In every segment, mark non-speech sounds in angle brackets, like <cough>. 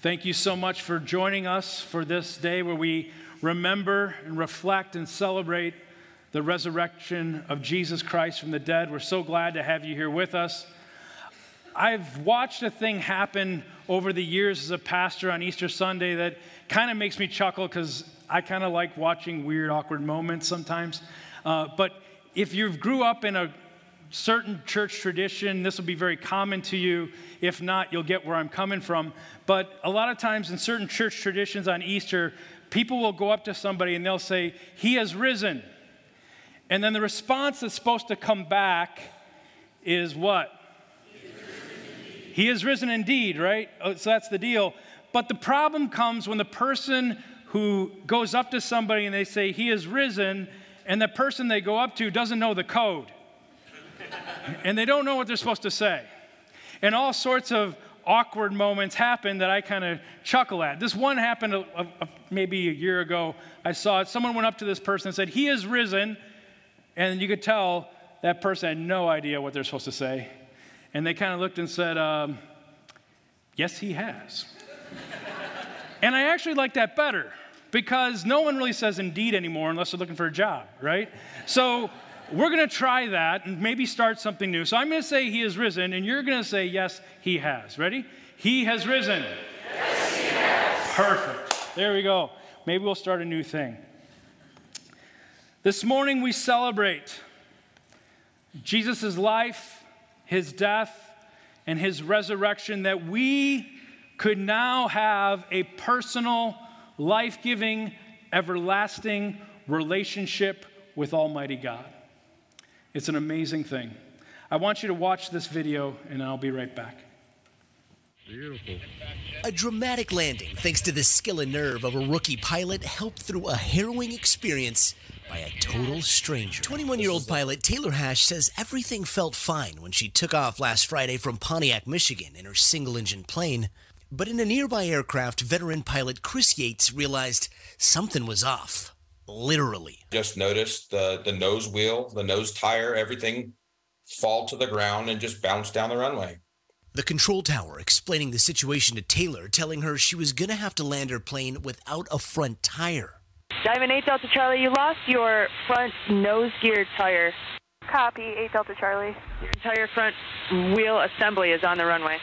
Thank you so much for joining us for this day where we remember and reflect and celebrate the resurrection of Jesus Christ from the dead. We're so glad to have you here with us. I've watched a thing happen over the years as a pastor on Easter Sunday that kind of makes me chuckle because I kind of like watching weird, awkward moments sometimes. Uh, but if you grew up in a certain church tradition, this will be very common to you. If not, you'll get where I'm coming from. But a lot of times in certain church traditions on Easter, people will go up to somebody and they'll say, He has risen. And then the response that's supposed to come back is what? He has risen indeed, right? Oh, so that's the deal. But the problem comes when the person who goes up to somebody and they say, He has risen, and the person they go up to doesn't know the code. And they don't know what they're supposed to say. And all sorts of awkward moments happen that I kind of chuckle at. This one happened a, a, a, maybe a year ago. I saw it. Someone went up to this person and said, He has risen. And you could tell that person had no idea what they're supposed to say. And they kind of looked and said, um, Yes, he has. <laughs> and I actually like that better because no one really says indeed anymore unless they're looking for a job, right? So we're going to try that and maybe start something new. So I'm going to say he has risen, and you're going to say, Yes, he has. Ready? He has risen. Yes, he has. Perfect. There we go. Maybe we'll start a new thing. This morning we celebrate Jesus' life, his death, and his resurrection that we could now have a personal, life giving, everlasting relationship with Almighty God. It's an amazing thing. I want you to watch this video, and I'll be right back. Beautiful. A dramatic landing, thanks to the skill and nerve of a rookie pilot, helped through a harrowing experience by a total stranger. 21 year old pilot Taylor Hash says everything felt fine when she took off last Friday from Pontiac, Michigan in her single engine plane. But in a nearby aircraft, veteran pilot Chris Yates realized something was off. Literally. Just noticed the, the nose wheel, the nose tire, everything fall to the ground and just bounce down the runway. The control tower explaining the situation to Taylor, telling her she was going to have to land her plane without a front tire. Diamond 8 Delta Charlie, you lost your front nose gear tire. Copy, 8 Delta Charlie. Your entire front wheel assembly is on the runway.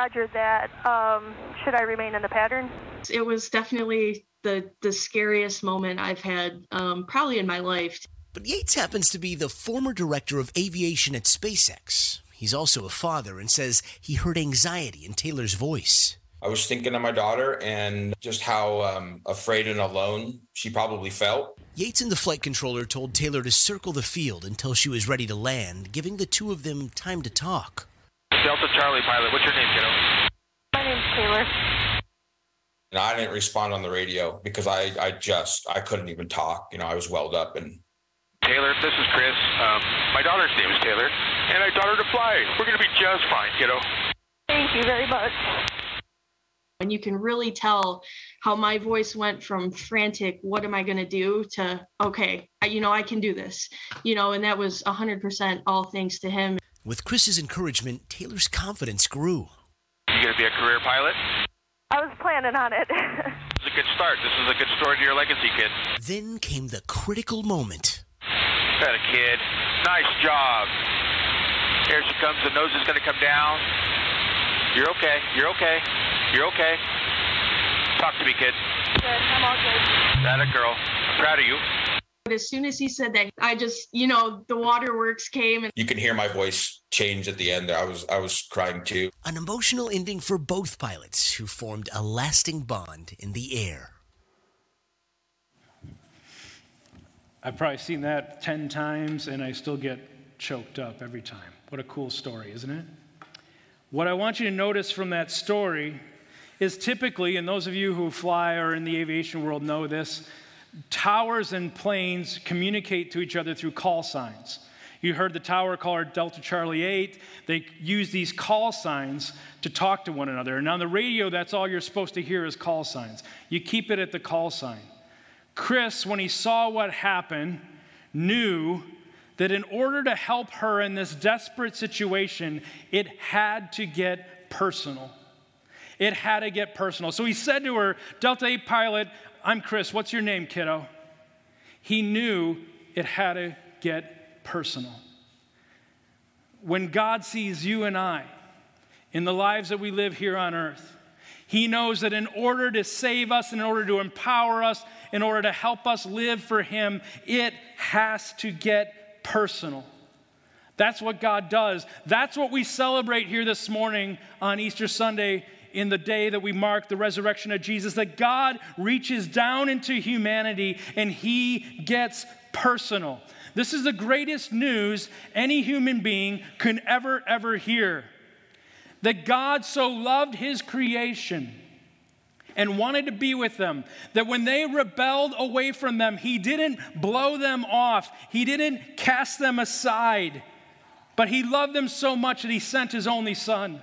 Roger that. Um, should I remain in the pattern? It was definitely the, the scariest moment I've had um, probably in my life. But Yates happens to be the former director of aviation at SpaceX. He's also a father and says he heard anxiety in Taylor's voice. I was thinking of my daughter and just how um, afraid and alone she probably felt. Yates and the flight controller told Taylor to circle the field until she was ready to land, giving the two of them time to talk. Delta Charlie pilot, what's your name, kiddo? My name's Taylor. And I didn't respond on the radio because I, I just, I couldn't even talk. You know, I was welled up and. Taylor, this is Chris. Um, my daughter's name is Taylor, and I taught her to fly. We're going to be just fine, kiddo. Thank you very much. And you can really tell how my voice went from frantic, what am I going to do, to, okay, I, you know, I can do this, you know, and that was 100% all thanks to him. With Chris's encouragement, Taylor's confidence grew. You going to be a career pilot? I was planning on it. <laughs> it's a good start. This is a good story to your legacy, kid. Then came the critical moment. Got a kid. Nice job. Here she comes. The nose is going to come down. You're okay. You're okay. You're okay. Talk to me, kid. Good. I'm all good. That a girl. I'm proud of you. But as soon as he said that, I just, you know, the waterworks came and you can hear my voice change at the end. I was I was crying too. An emotional ending for both pilots who formed a lasting bond in the air. I've probably seen that 10 times and I still get choked up every time. What a cool story, isn't it? What I want you to notice from that story is typically, and those of you who fly or in the aviation world know this, towers and planes communicate to each other through call signs. You heard the tower caller Delta Charlie 8. They use these call signs to talk to one another. And on the radio, that's all you're supposed to hear is call signs. You keep it at the call sign. Chris, when he saw what happened, knew that in order to help her in this desperate situation, it had to get personal. It had to get personal. So he said to her, Delta 8 pilot, I'm Chris. What's your name, kiddo? He knew it had to get personal. When God sees you and I in the lives that we live here on earth, He knows that in order to save us, in order to empower us, in order to help us live for Him, it has to get personal. That's what God does. That's what we celebrate here this morning on Easter Sunday in the day that we mark the resurrection of Jesus, that God reaches down into humanity and He gets personal. This is the greatest news any human being can ever, ever hear. That God so loved His creation and wanted to be with them, that when they rebelled away from them, He didn't blow them off, He didn't cast them aside, but He loved them so much that He sent His only Son.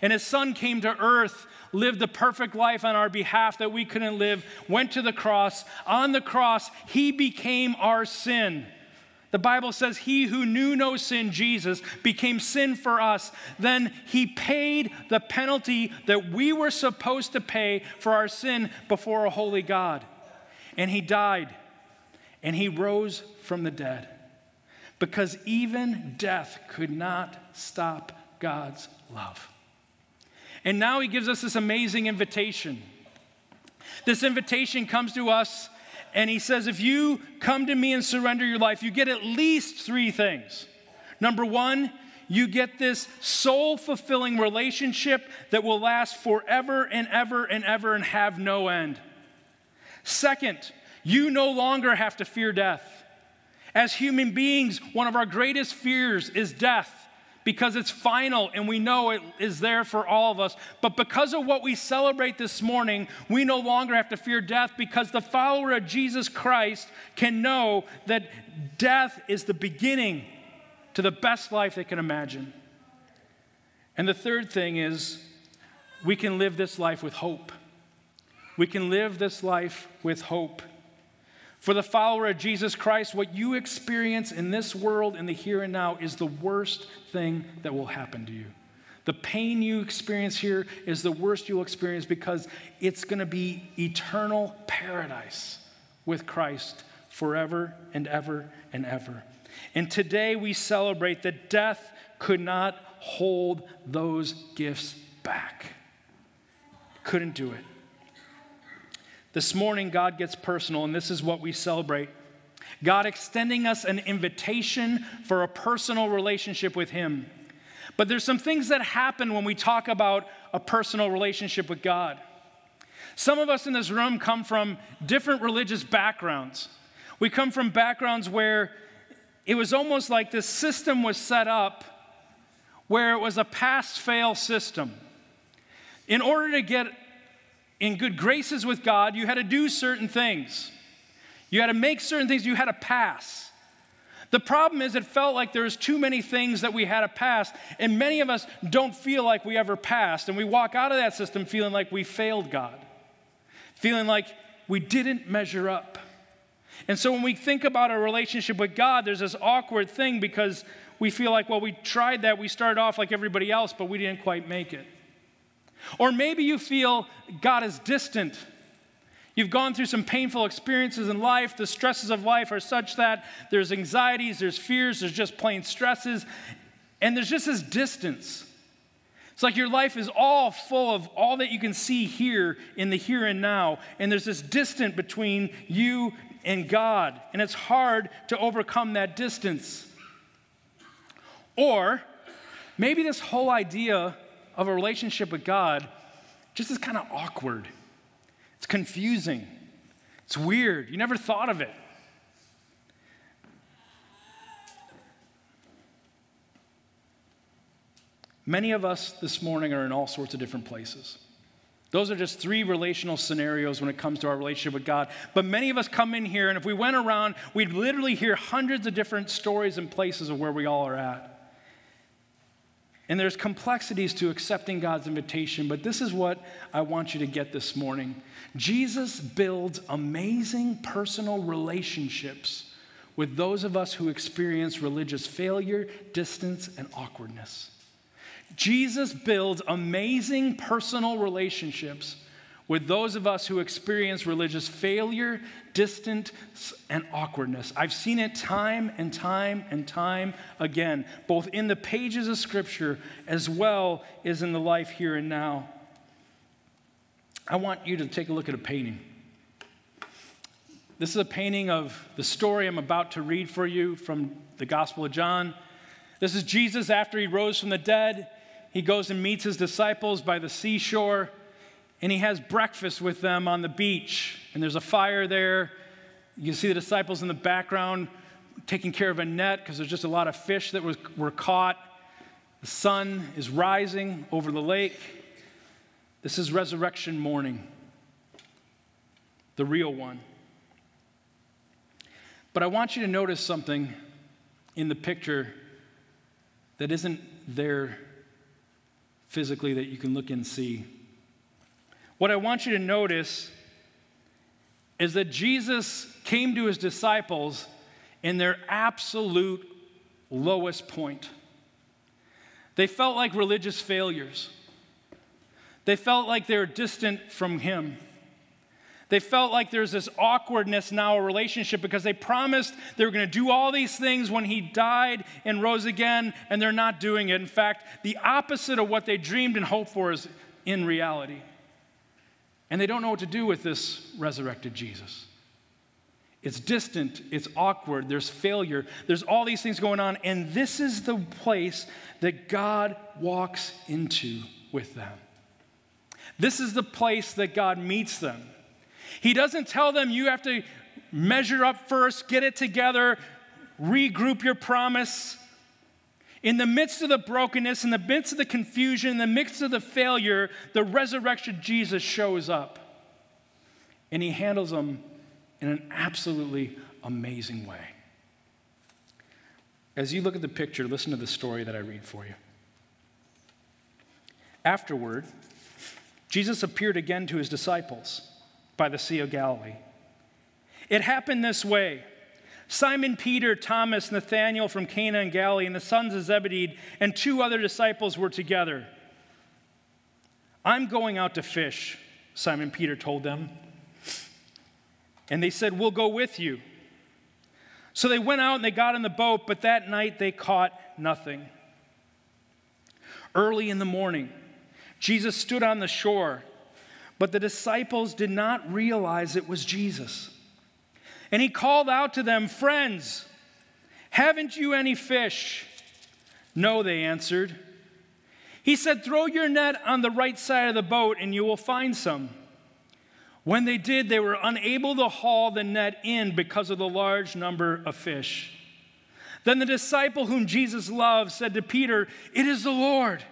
And His Son came to earth lived the perfect life on our behalf that we couldn't live, went to the cross. On the cross, he became our sin. The Bible says, He who knew no sin, Jesus, became sin for us. Then He paid the penalty that we were supposed to pay for our sin before a holy God. And He died, and He rose from the dead. Because even death could not stop God's love. And now He gives us this amazing invitation. This invitation comes to us and he says, if you come to me and surrender your life, you get at least three things. Number one, you get this soul fulfilling relationship that will last forever and ever and ever and have no end. Second, you no longer have to fear death. As human beings, one of our greatest fears is death because it's final and we know it is there for all of us. But because of what we celebrate this morning, we no longer have to fear death because the follower of Jesus Christ can know that death is the beginning to the best life they can imagine. And the third thing is we can live this life with hope. We can live this life with hope. For the follower of Jesus Christ, what you experience in this world, in the here and now, is the worst thing that will happen to you. The pain you experience here is the worst you'll experience because it's going to be eternal paradise with Christ forever and ever and ever. And today we celebrate that death could not hold those gifts back. Couldn't do it. This morning, God gets personal, and this is what we celebrate God extending us an invitation for a personal relationship with Him. But there's some things that happen when we talk about a personal relationship with God. Some of us in this room come from different religious backgrounds. We come from backgrounds where it was almost like this system was set up where it was a pass fail system. In order to get in good graces with God, you had to do certain things. You had to make certain things, you had to pass. The problem is, it felt like there was too many things that we had to pass, and many of us don't feel like we ever passed, and we walk out of that system feeling like we failed God, feeling like we didn't measure up. And so when we think about our relationship with God, there's this awkward thing because we feel like, well, we tried that, we started off like everybody else, but we didn't quite make it. Or maybe you feel God is distant. You've gone through some painful experiences in life. The stresses of life are such that there's anxieties, there's fears, there's just plain stresses, and there's just this distance. It's like your life is all full of all that you can see here in the here and now, and there's this distance between you and God, and it's hard to overcome that distance. Or maybe this whole idea of a relationship with God just is kind of awkward. It's confusing. It's weird. You never thought of it. Many of us this morning are in all sorts of different places. Those are just three relational scenarios when it comes to our relationship with God. But many of us come in here, and if we went around, we'd literally hear hundreds of different stories and places of where we all are at. And there's complexities to accepting God's invitation, but this is what I want you to get this morning. Jesus builds amazing personal relationships with those of us who experience religious failure, distance, and awkwardness. Jesus builds amazing personal relationships with those of us who experience religious failure, distance, and awkwardness. I've seen it time and time and time again, both in the pages of Scripture as well as in the life here and now. I want you to take a look at a painting. This is a painting of the story I'm about to read for you from the Gospel of John. This is Jesus after he rose from the dead. He goes and meets his disciples by the seashore and he has breakfast with them on the beach. And there's a fire there. You see the disciples in the background taking care of a net because there's just a lot of fish that was, were caught. The sun is rising over the lake. This is resurrection morning, the real one. But I want you to notice something in the picture that isn't there physically that you can look and see. What I want you to notice is that Jesus came to his disciples in their absolute lowest point. They felt like religious failures. They felt like they were distant from him. They felt like there's this awkwardness now, a relationship, because they promised they were going to do all these things when he died and rose again, and they're not doing it. In fact, the opposite of what they dreamed and hoped for is in reality. And they don't know what to do with this resurrected Jesus. It's distant, it's awkward, there's failure, there's all these things going on, and this is the place that God walks into with them. This is the place that God meets them. He doesn't tell them you have to measure up first, get it together, regroup your promise. In the midst of the brokenness, in the midst of the confusion, in the midst of the failure, the resurrection Jesus shows up. And he handles them in an absolutely amazing way. As you look at the picture, listen to the story that I read for you. Afterward, Jesus appeared again to his disciples by the Sea of Galilee. It happened this way. Simon Peter, Thomas, Nathanael from Cana and Galilee, and the sons of Zebedee, and two other disciples were together. I'm going out to fish, Simon Peter told them. And they said, We'll go with you. So they went out and they got in the boat, but that night they caught nothing. Early in the morning, Jesus stood on the shore, but the disciples did not realize it was Jesus. And he called out to them, Friends, haven't you any fish? No, they answered. He said, Throw your net on the right side of the boat and you will find some. When they did, they were unable to haul the net in because of the large number of fish. Then the disciple whom Jesus loved said to Peter, It is the Lord.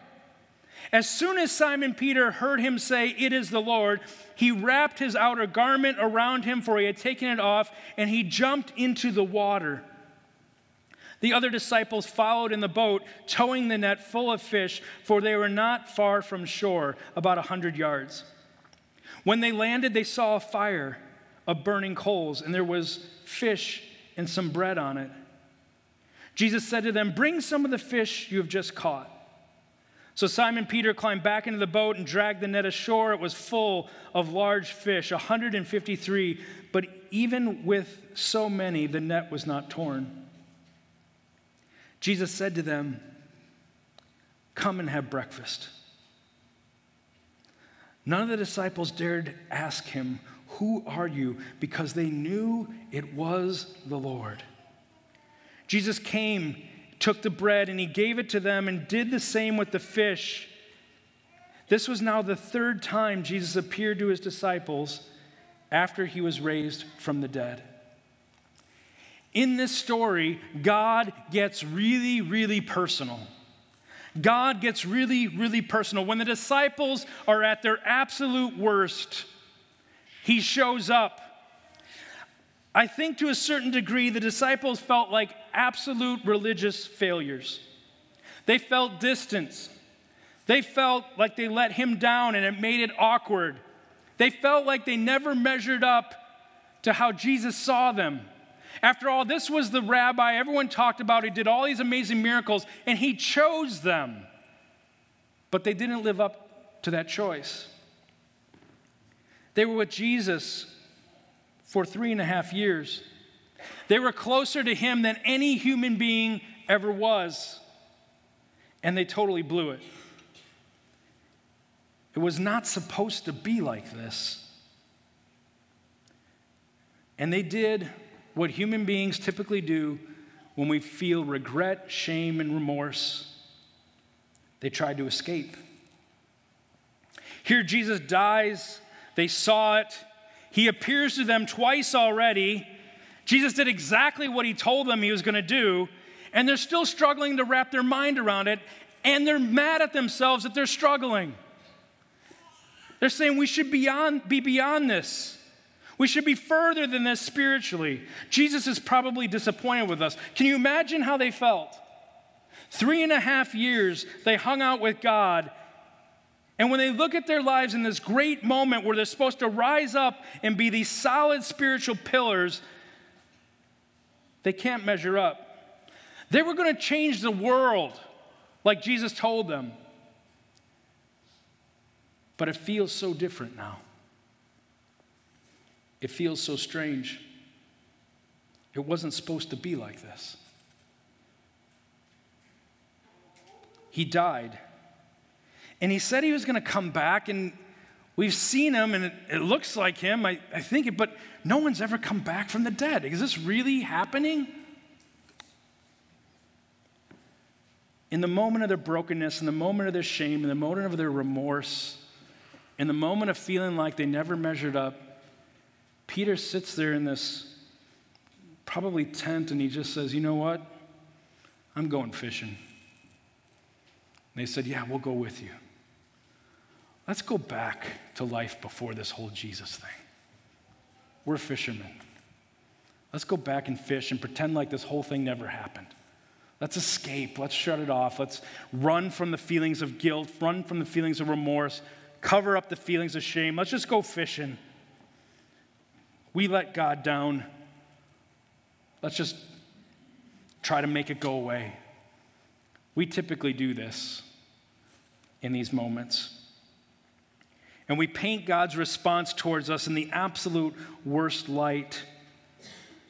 As soon as Simon Peter heard him say, It is the Lord, he wrapped his outer garment around him, for he had taken it off, and he jumped into the water. The other disciples followed in the boat, towing the net full of fish, for they were not far from shore, about a hundred yards. When they landed, they saw a fire of burning coals, and there was fish and some bread on it. Jesus said to them, Bring some of the fish you have just caught. So Simon Peter climbed back into the boat and dragged the net ashore. It was full of large fish, 153, but even with so many, the net was not torn. Jesus said to them, Come and have breakfast. None of the disciples dared ask him, Who are you? because they knew it was the Lord. Jesus came took the bread and he gave it to them and did the same with the fish. This was now the third time Jesus appeared to his disciples after he was raised from the dead. In this story, God gets really, really personal. God gets really, really personal. When the disciples are at their absolute worst, he shows up I think to a certain degree, the disciples felt like absolute religious failures. They felt distance. They felt like they let him down and it made it awkward. They felt like they never measured up to how Jesus saw them. After all, this was the rabbi everyone talked about. He did all these amazing miracles and he chose them. but they didn't live up to that choice. They were with Jesus for three and a half years. They were closer to him than any human being ever was, and they totally blew it. It was not supposed to be like this. And they did what human beings typically do when we feel regret, shame, and remorse. They tried to escape. Here, Jesus dies. They saw it. He appears to them twice already. Jesus did exactly what he told them he was going to do, and they're still struggling to wrap their mind around it, and they're mad at themselves that they're struggling. They're saying we should beyond, be beyond this. We should be further than this spiritually. Jesus is probably disappointed with us. Can you imagine how they felt? Three and a half years they hung out with God. And when they look at their lives in this great moment where they're supposed to rise up and be these solid spiritual pillars, they can't measure up. They were going to change the world like Jesus told them. But it feels so different now. It feels so strange. It wasn't supposed to be like this. He died. And he said he was going to come back, and we've seen him, and it, it looks like him. I, I think it, but no one's ever come back from the dead. Is this really happening? In the moment of their brokenness, in the moment of their shame, in the moment of their remorse, in the moment of feeling like they never measured up, Peter sits there in this probably tent and he just says, You know what? I'm going fishing. And they said, Yeah, we'll go with you. Let's go back to life before this whole Jesus thing. We're fishermen. Let's go back and fish and pretend like this whole thing never happened. Let's escape. Let's shut it off. Let's run from the feelings of guilt, run from the feelings of remorse, cover up the feelings of shame. Let's just go fishing we let God down. Let's just try to make it go away. We typically do this in these moments. And we paint God's response towards us in the absolute worst light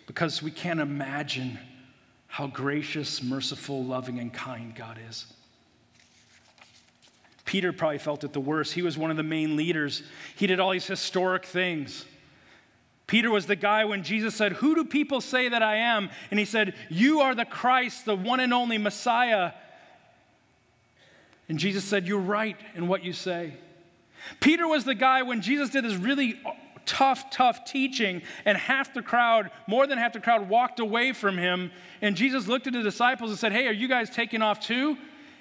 because we can't imagine how gracious, merciful, loving, and kind God is. Peter probably felt it the worst. He was one of the main leaders. He did all these historic things. Peter was the guy when Jesus said, Who do people say that I am? And he said, You are the Christ, the one and only Messiah. And Jesus said, You're right in what you say. Peter was the guy when Jesus did this really tough, tough teaching, and half the crowd, more than half the crowd, walked away from him. And Jesus looked at the disciples and said, Hey, are you guys taking off too?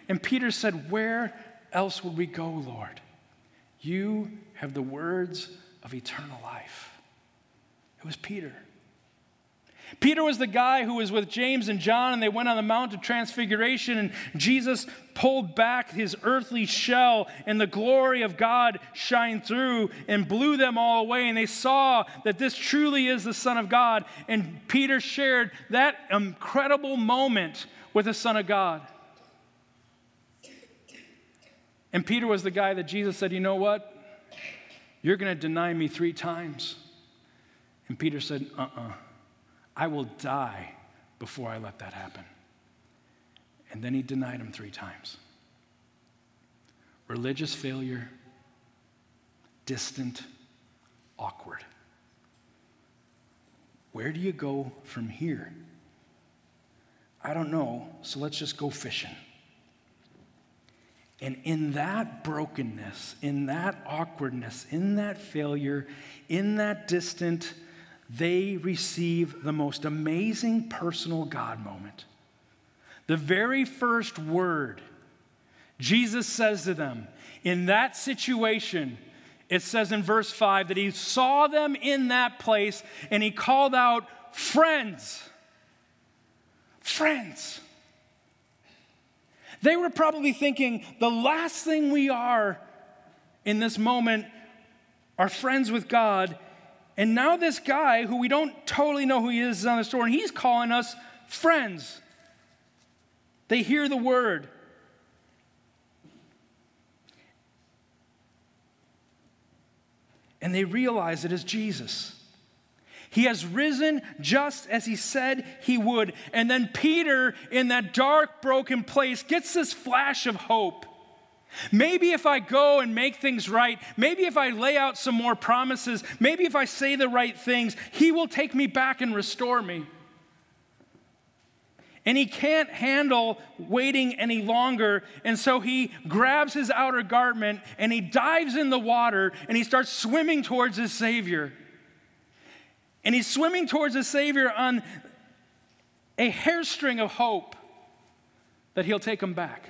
And Peter said, Where else would we go, Lord? You have the words of eternal life. It was Peter. Peter was the guy who was with James and John, and they went on the Mount of Transfiguration, and Jesus pulled back his earthly shell, and the glory of God shined through and blew them all away. And they saw that this truly is the Son of God. And Peter shared that incredible moment with the Son of God. And Peter was the guy that Jesus said, You know what? You're going to deny me three times. And Peter said, Uh uh-uh, uh I will die before I let that happen. And then he denied him three times. Religious failure, distant, awkward. Where do you go from here? I don't know, so let's just go fishing. And in that brokenness, in that awkwardness, in that failure, in that distant, they receive the most amazing personal God moment. The very first word Jesus says to them in that situation, it says in verse 5 that he saw them in that place and he called out, Friends. Friends. They were probably thinking the last thing we are in this moment are friends with God and now this guy, who we don't totally know who he is, is on the store, and he's calling us friends. They hear the word. And they realize it is Jesus. He has risen just as he said he would. And then Peter, in that dark, broken place, gets this flash of hope. Maybe if I go and make things right, maybe if I lay out some more promises, maybe if I say the right things, he will take me back and restore me. And he can't handle waiting any longer. And so he grabs his outer garment and he dives in the water and he starts swimming towards his Savior. And he's swimming towards his Savior on a hairstring of hope that he'll take him back.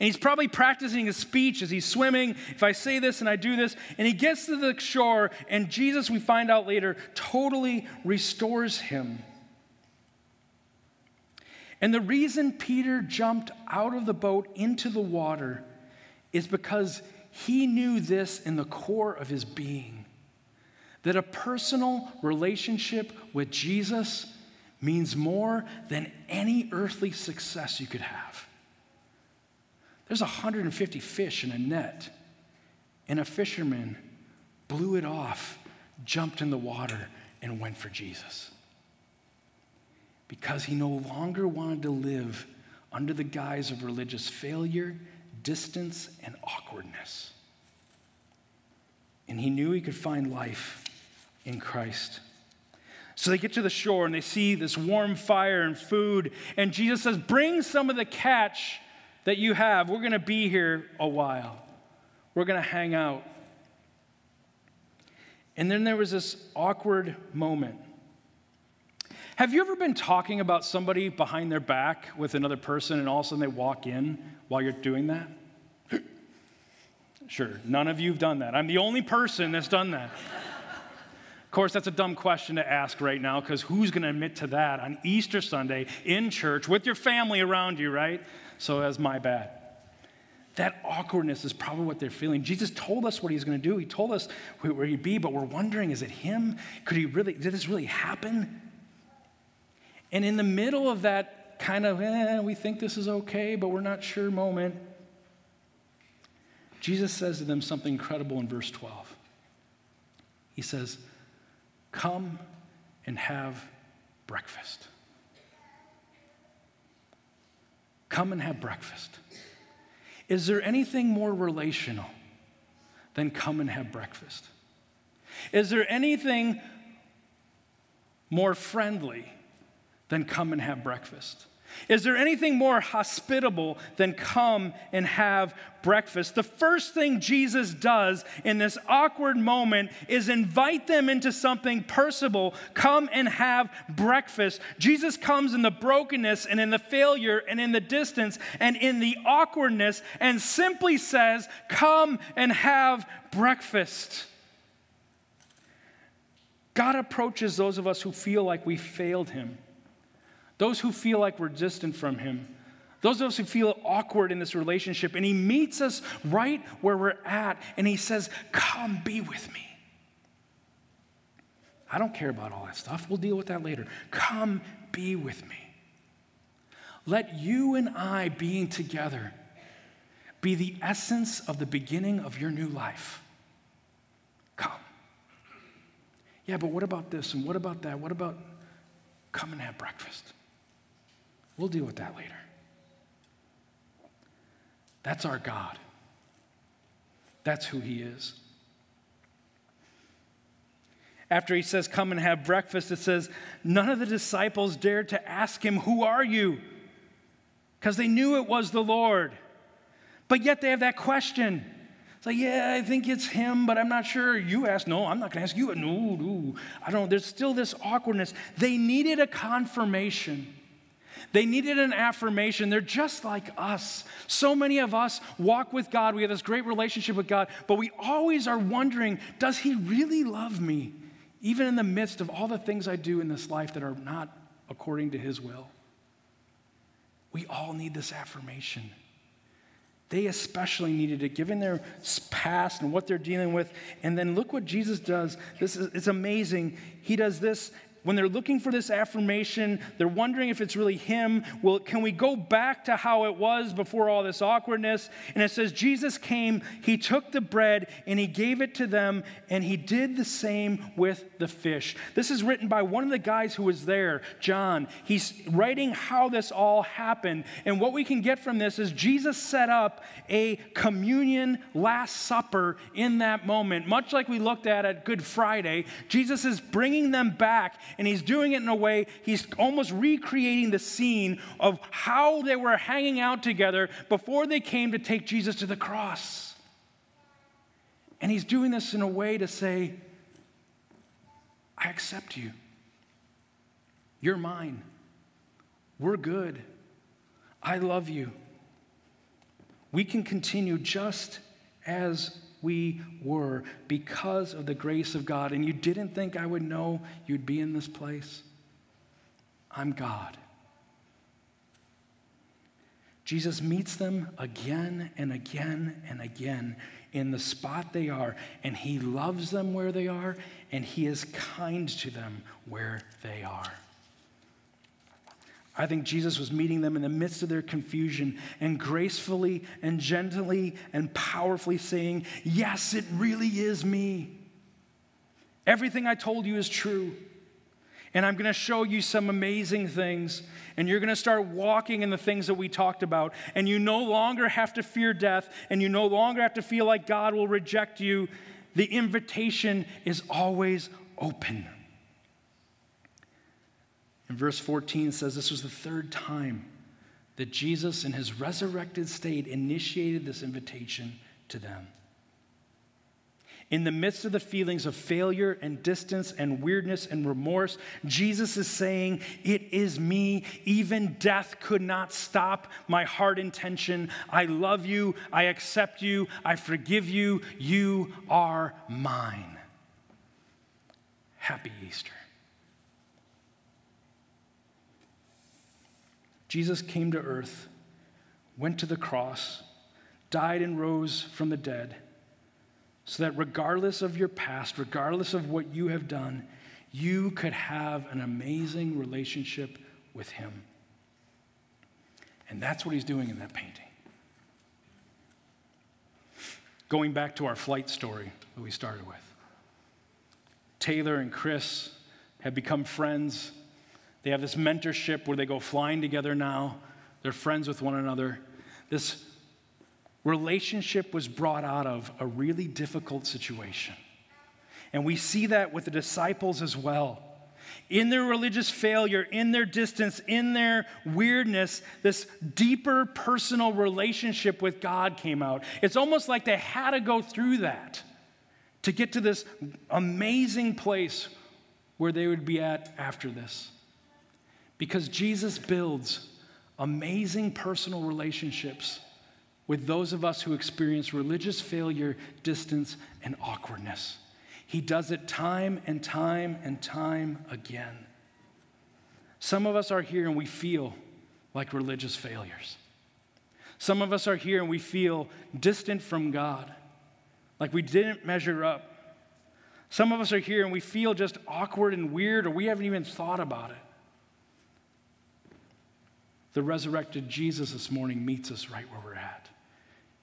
And he's probably practicing his speech as he's swimming. If I say this and I do this, and he gets to the shore, and Jesus, we find out later, totally restores him. And the reason Peter jumped out of the boat into the water is because he knew this in the core of his being that a personal relationship with Jesus means more than any earthly success you could have. There's 150 fish in a net, and a fisherman blew it off, jumped in the water, and went for Jesus because he no longer wanted to live under the guise of religious failure, distance, and awkwardness. And he knew he could find life in Christ. So they get to the shore and they see this warm fire and food. And Jesus says, Bring some of the catch that you have. We're going to be here a while, we're going to hang out. And then there was this awkward moment. Have you ever been talking about somebody behind their back with another person and all of a sudden they walk in while you're doing that? <clears throat> sure, none of you have done that. I'm the only person that's done that. Of course, that's a dumb question to ask right now because who's going to admit to that on Easter Sunday in church with your family around you, right? So that's my bad. That awkwardness is probably what they're feeling. Jesus told us what he's going to do. He told us where he'd be, but we're wondering, is it him? Could he really, did this really happen? And in the middle of that kind of, eh, we think this is okay, but we're not sure moment, Jesus says to them something incredible in verse 12. He says, Come and have breakfast. Come and have breakfast. Is there anything more relational than come and have breakfast? Is there anything more friendly than come and have breakfast? Is there anything more hospitable than come and have breakfast? The first thing Jesus does in this awkward moment is invite them into something personable. Come and have breakfast. Jesus comes in the brokenness and in the failure and in the distance and in the awkwardness and simply says, Come and have breakfast. God approaches those of us who feel like we failed Him those who feel like we're distant from Him, those of us who feel awkward in this relationship. And He meets us right where we're at, and He says, Come be with me. I don't care about all that stuff. We'll deal with that later. Come be with me. Let you and I being together be the essence of the beginning of your new life. Come. Yeah, but what about this and what about that? What about come and have breakfast? We'll deal with that later. That's our God. That's who He is. After he says, Come and have breakfast, it says, None of the disciples dared to ask him, Who are you? Because they knew it was the Lord. But yet they have that question. It's like, yeah, I think it's him, but I'm not sure. You ask, no, I'm not going to ask you. No, no, I don't. There's still this awkwardness. They needed a confirmation. They needed an affirmation. They're just like us. So many of us walk with God. We have this great relationship with God, but we always are wondering does He really love me, even in the midst of all the things I do in this life that are not according to His will? We all need this affirmation. They especially needed it, given their past and what they're dealing with. And then look what Jesus does. This is it's amazing. He does this when they're looking for this affirmation, they're wondering if it's really him. Well, can we go back to how it was before all this awkwardness? And it says, Jesus came, he took the bread, and he gave it to them, and he did the same with the fish. This is written by one of the guys who was there, John. He's writing how this all happened. And what we can get from this is Jesus set up a communion Last Supper in that moment. Much like we looked at at Good Friday, Jesus is bringing them back and he's doing it in a way, he's almost recreating the scene of how they were hanging out together before they came to take Jesus to the cross. And he's doing this in a way to say, I accept you. You're mine. We're good. I love you. We can continue just as we were because of the grace of God. And you didn't think I would know you'd be in this place? I'm God. Jesus meets them again and again and again in the spot they are, and he loves them where they are, and he is kind to them where they are. I think Jesus was meeting them in the midst of their confusion and gracefully and gently and powerfully saying, Yes, it really is me. Everything I told you is true. And I'm going to show you some amazing things. And you're going to start walking in the things that we talked about. And you no longer have to fear death. And you no longer have to feel like God will reject you. The invitation is always open. And verse 14 says this was the third time that Jesus, in his resurrected state, initiated this invitation to them. In the midst of the feelings of failure and distance and weirdness and remorse, Jesus is saying, It is me. Even death could not stop my heart intention. I love you. I accept you. I forgive you. You are mine. Happy Easter. Jesus came to earth, went to the cross, died and rose from the dead, so that regardless of your past, regardless of what you have done, you could have an amazing relationship with Him. And that's what He's doing in that painting. Going back to our flight story that we started with. Taylor and Chris have become friends they have this mentorship where they go flying together now. They're friends with one another. This relationship was brought out of a really difficult situation. And we see that with the disciples as well. In their religious failure, in their distance, in their weirdness, this deeper personal relationship with God came out. It's almost like they had to go through that to get to this amazing place where they would be at after this. Because Jesus builds amazing personal relationships with those of us who experience religious failure, distance, and awkwardness. He does it time and time and time again. Some of us are here and we feel like religious failures. Some of us are here and we feel distant from God, like we didn't measure up. Some of us are here and we feel just awkward and weird, or we haven't even thought about it. The resurrected Jesus this morning meets us right where we're at.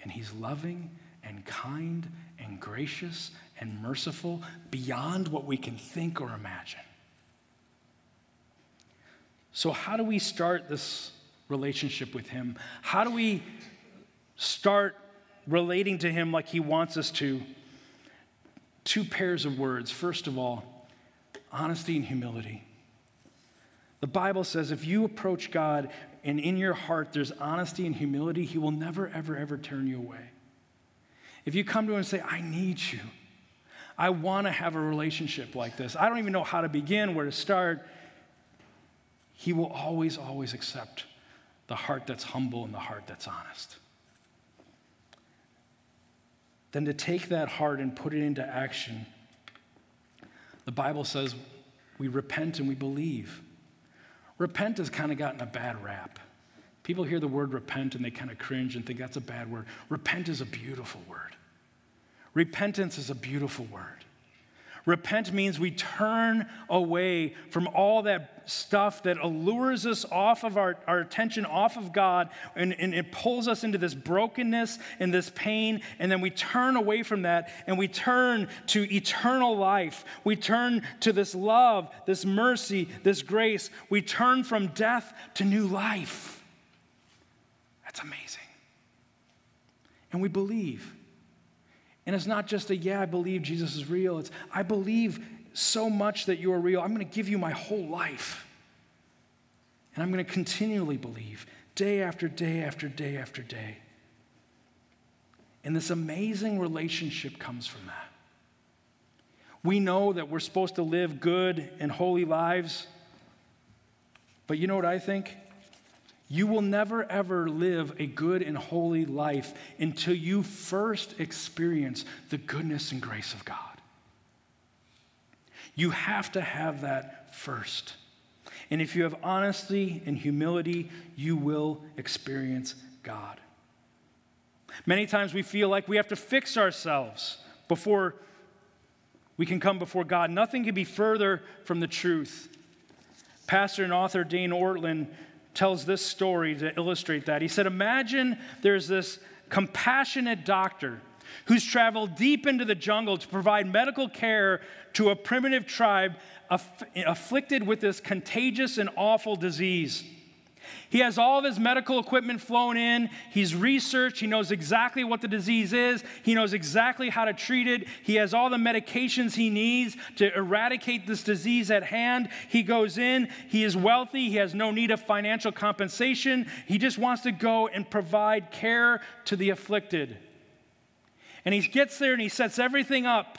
And he's loving and kind and gracious and merciful beyond what we can think or imagine. So, how do we start this relationship with him? How do we start relating to him like he wants us to? Two pairs of words. First of all, honesty and humility. The Bible says if you approach God and in your heart there's honesty and humility, He will never, ever, ever turn you away. If you come to Him and say, I need you, I want to have a relationship like this, I don't even know how to begin, where to start, He will always, always accept the heart that's humble and the heart that's honest. Then to take that heart and put it into action, the Bible says we repent and we believe. Repent has kind of gotten a bad rap. People hear the word repent and they kind of cringe and think that's a bad word. Repent is a beautiful word. Repentance is a beautiful word. Repent means we turn away from all that stuff that allures us off of our, our attention, off of God, and, and it pulls us into this brokenness and this pain. And then we turn away from that and we turn to eternal life. We turn to this love, this mercy, this grace. We turn from death to new life. That's amazing. And we believe. And it's not just a, yeah, I believe Jesus is real. It's, I believe so much that you are real. I'm going to give you my whole life. And I'm going to continually believe day after day after day after day. And this amazing relationship comes from that. We know that we're supposed to live good and holy lives. But you know what I think? You will never ever live a good and holy life until you first experience the goodness and grace of God. You have to have that first. And if you have honesty and humility, you will experience God. Many times we feel like we have to fix ourselves before we can come before God. Nothing can be further from the truth. Pastor and author Dane Ortlund tells this story to illustrate that. He said, Imagine there's this compassionate doctor who's traveled deep into the jungle to provide medical care to a primitive tribe aff- afflicted with this contagious and awful disease. He has all of his medical equipment flown in. He's researched. He knows exactly what the disease is. He knows exactly how to treat it. He has all the medications he needs to eradicate this disease at hand. He goes in. He is wealthy. He has no need of financial compensation. He just wants to go and provide care to the afflicted. And he gets there and he sets everything up.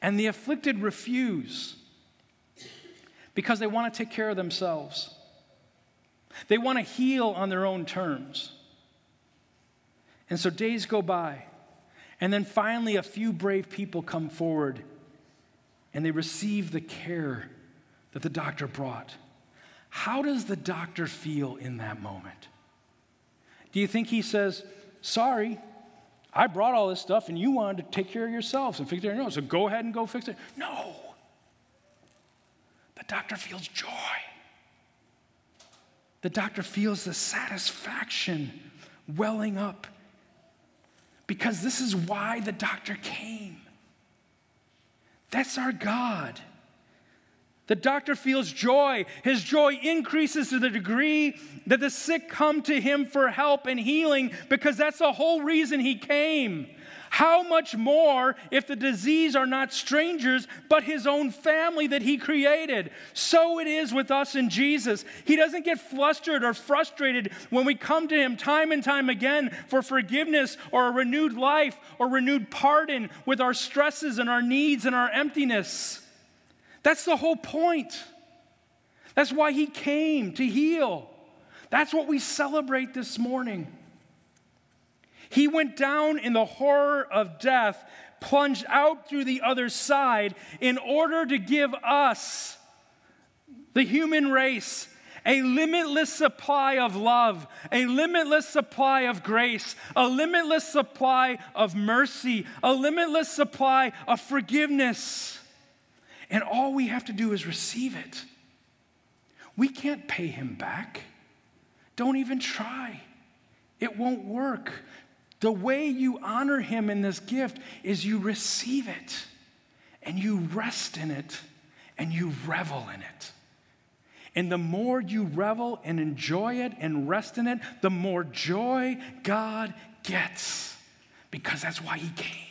And the afflicted refuse because they want to take care of themselves. They want to heal on their own terms. And so days go by. And then finally, a few brave people come forward and they receive the care that the doctor brought. How does the doctor feel in that moment? Do you think he says, Sorry, I brought all this stuff and you wanted to take care of yourselves and fix it? No, so go ahead and go fix it. No. The doctor feels joy the doctor feels the satisfaction welling up because this is why the doctor came. That's our God. The doctor feels joy. His joy increases to the degree that the sick come to him for help and healing because that's the whole reason he came. How much more if the disease are not strangers, but his own family that he created? So it is with us in Jesus. He doesn't get flustered or frustrated when we come to him time and time again for forgiveness or a renewed life or renewed pardon with our stresses and our needs and our emptiness. That's the whole point. That's why he came to heal. That's what we celebrate this morning. He went down in the horror of death, plunged out through the other side in order to give us, the human race, a limitless supply of love, a limitless supply of grace, a limitless supply of mercy, a limitless supply of forgiveness. And all we have to do is receive it. We can't pay him back. Don't even try. It won't work. The way you honor him in this gift is you receive it and you rest in it and you revel in it. And the more you revel and enjoy it and rest in it, the more joy God gets because that's why he came.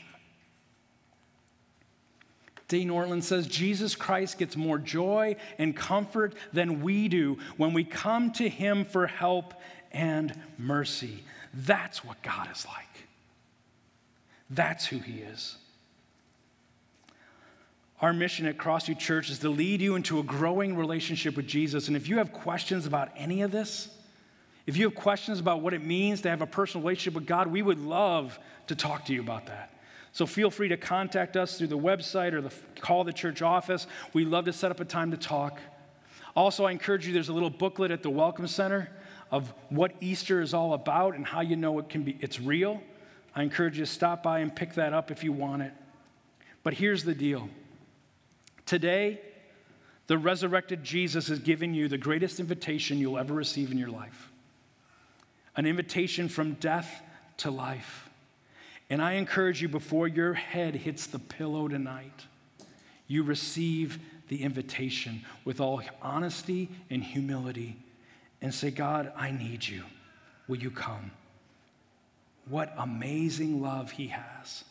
Dane Ortlund says Jesus Christ gets more joy and comfort than we do when we come to him for help and mercy. That's what God is like. That's who He is. Our mission at Crossview Church is to lead you into a growing relationship with Jesus. And if you have questions about any of this, if you have questions about what it means to have a personal relationship with God, we would love to talk to you about that. So feel free to contact us through the website or the, call the church office. We'd love to set up a time to talk. Also, I encourage you, there's a little booklet at the Welcome Center of what Easter is all about and how you know it can be, it's real. I encourage you to stop by and pick that up if you want it. But here's the deal Today, the resurrected Jesus is giving you the greatest invitation you'll ever receive in your life an invitation from death to life. And I encourage you before your head hits the pillow tonight, you receive the invitation with all honesty and humility and say, God, I need you. Will you come? What amazing love he has.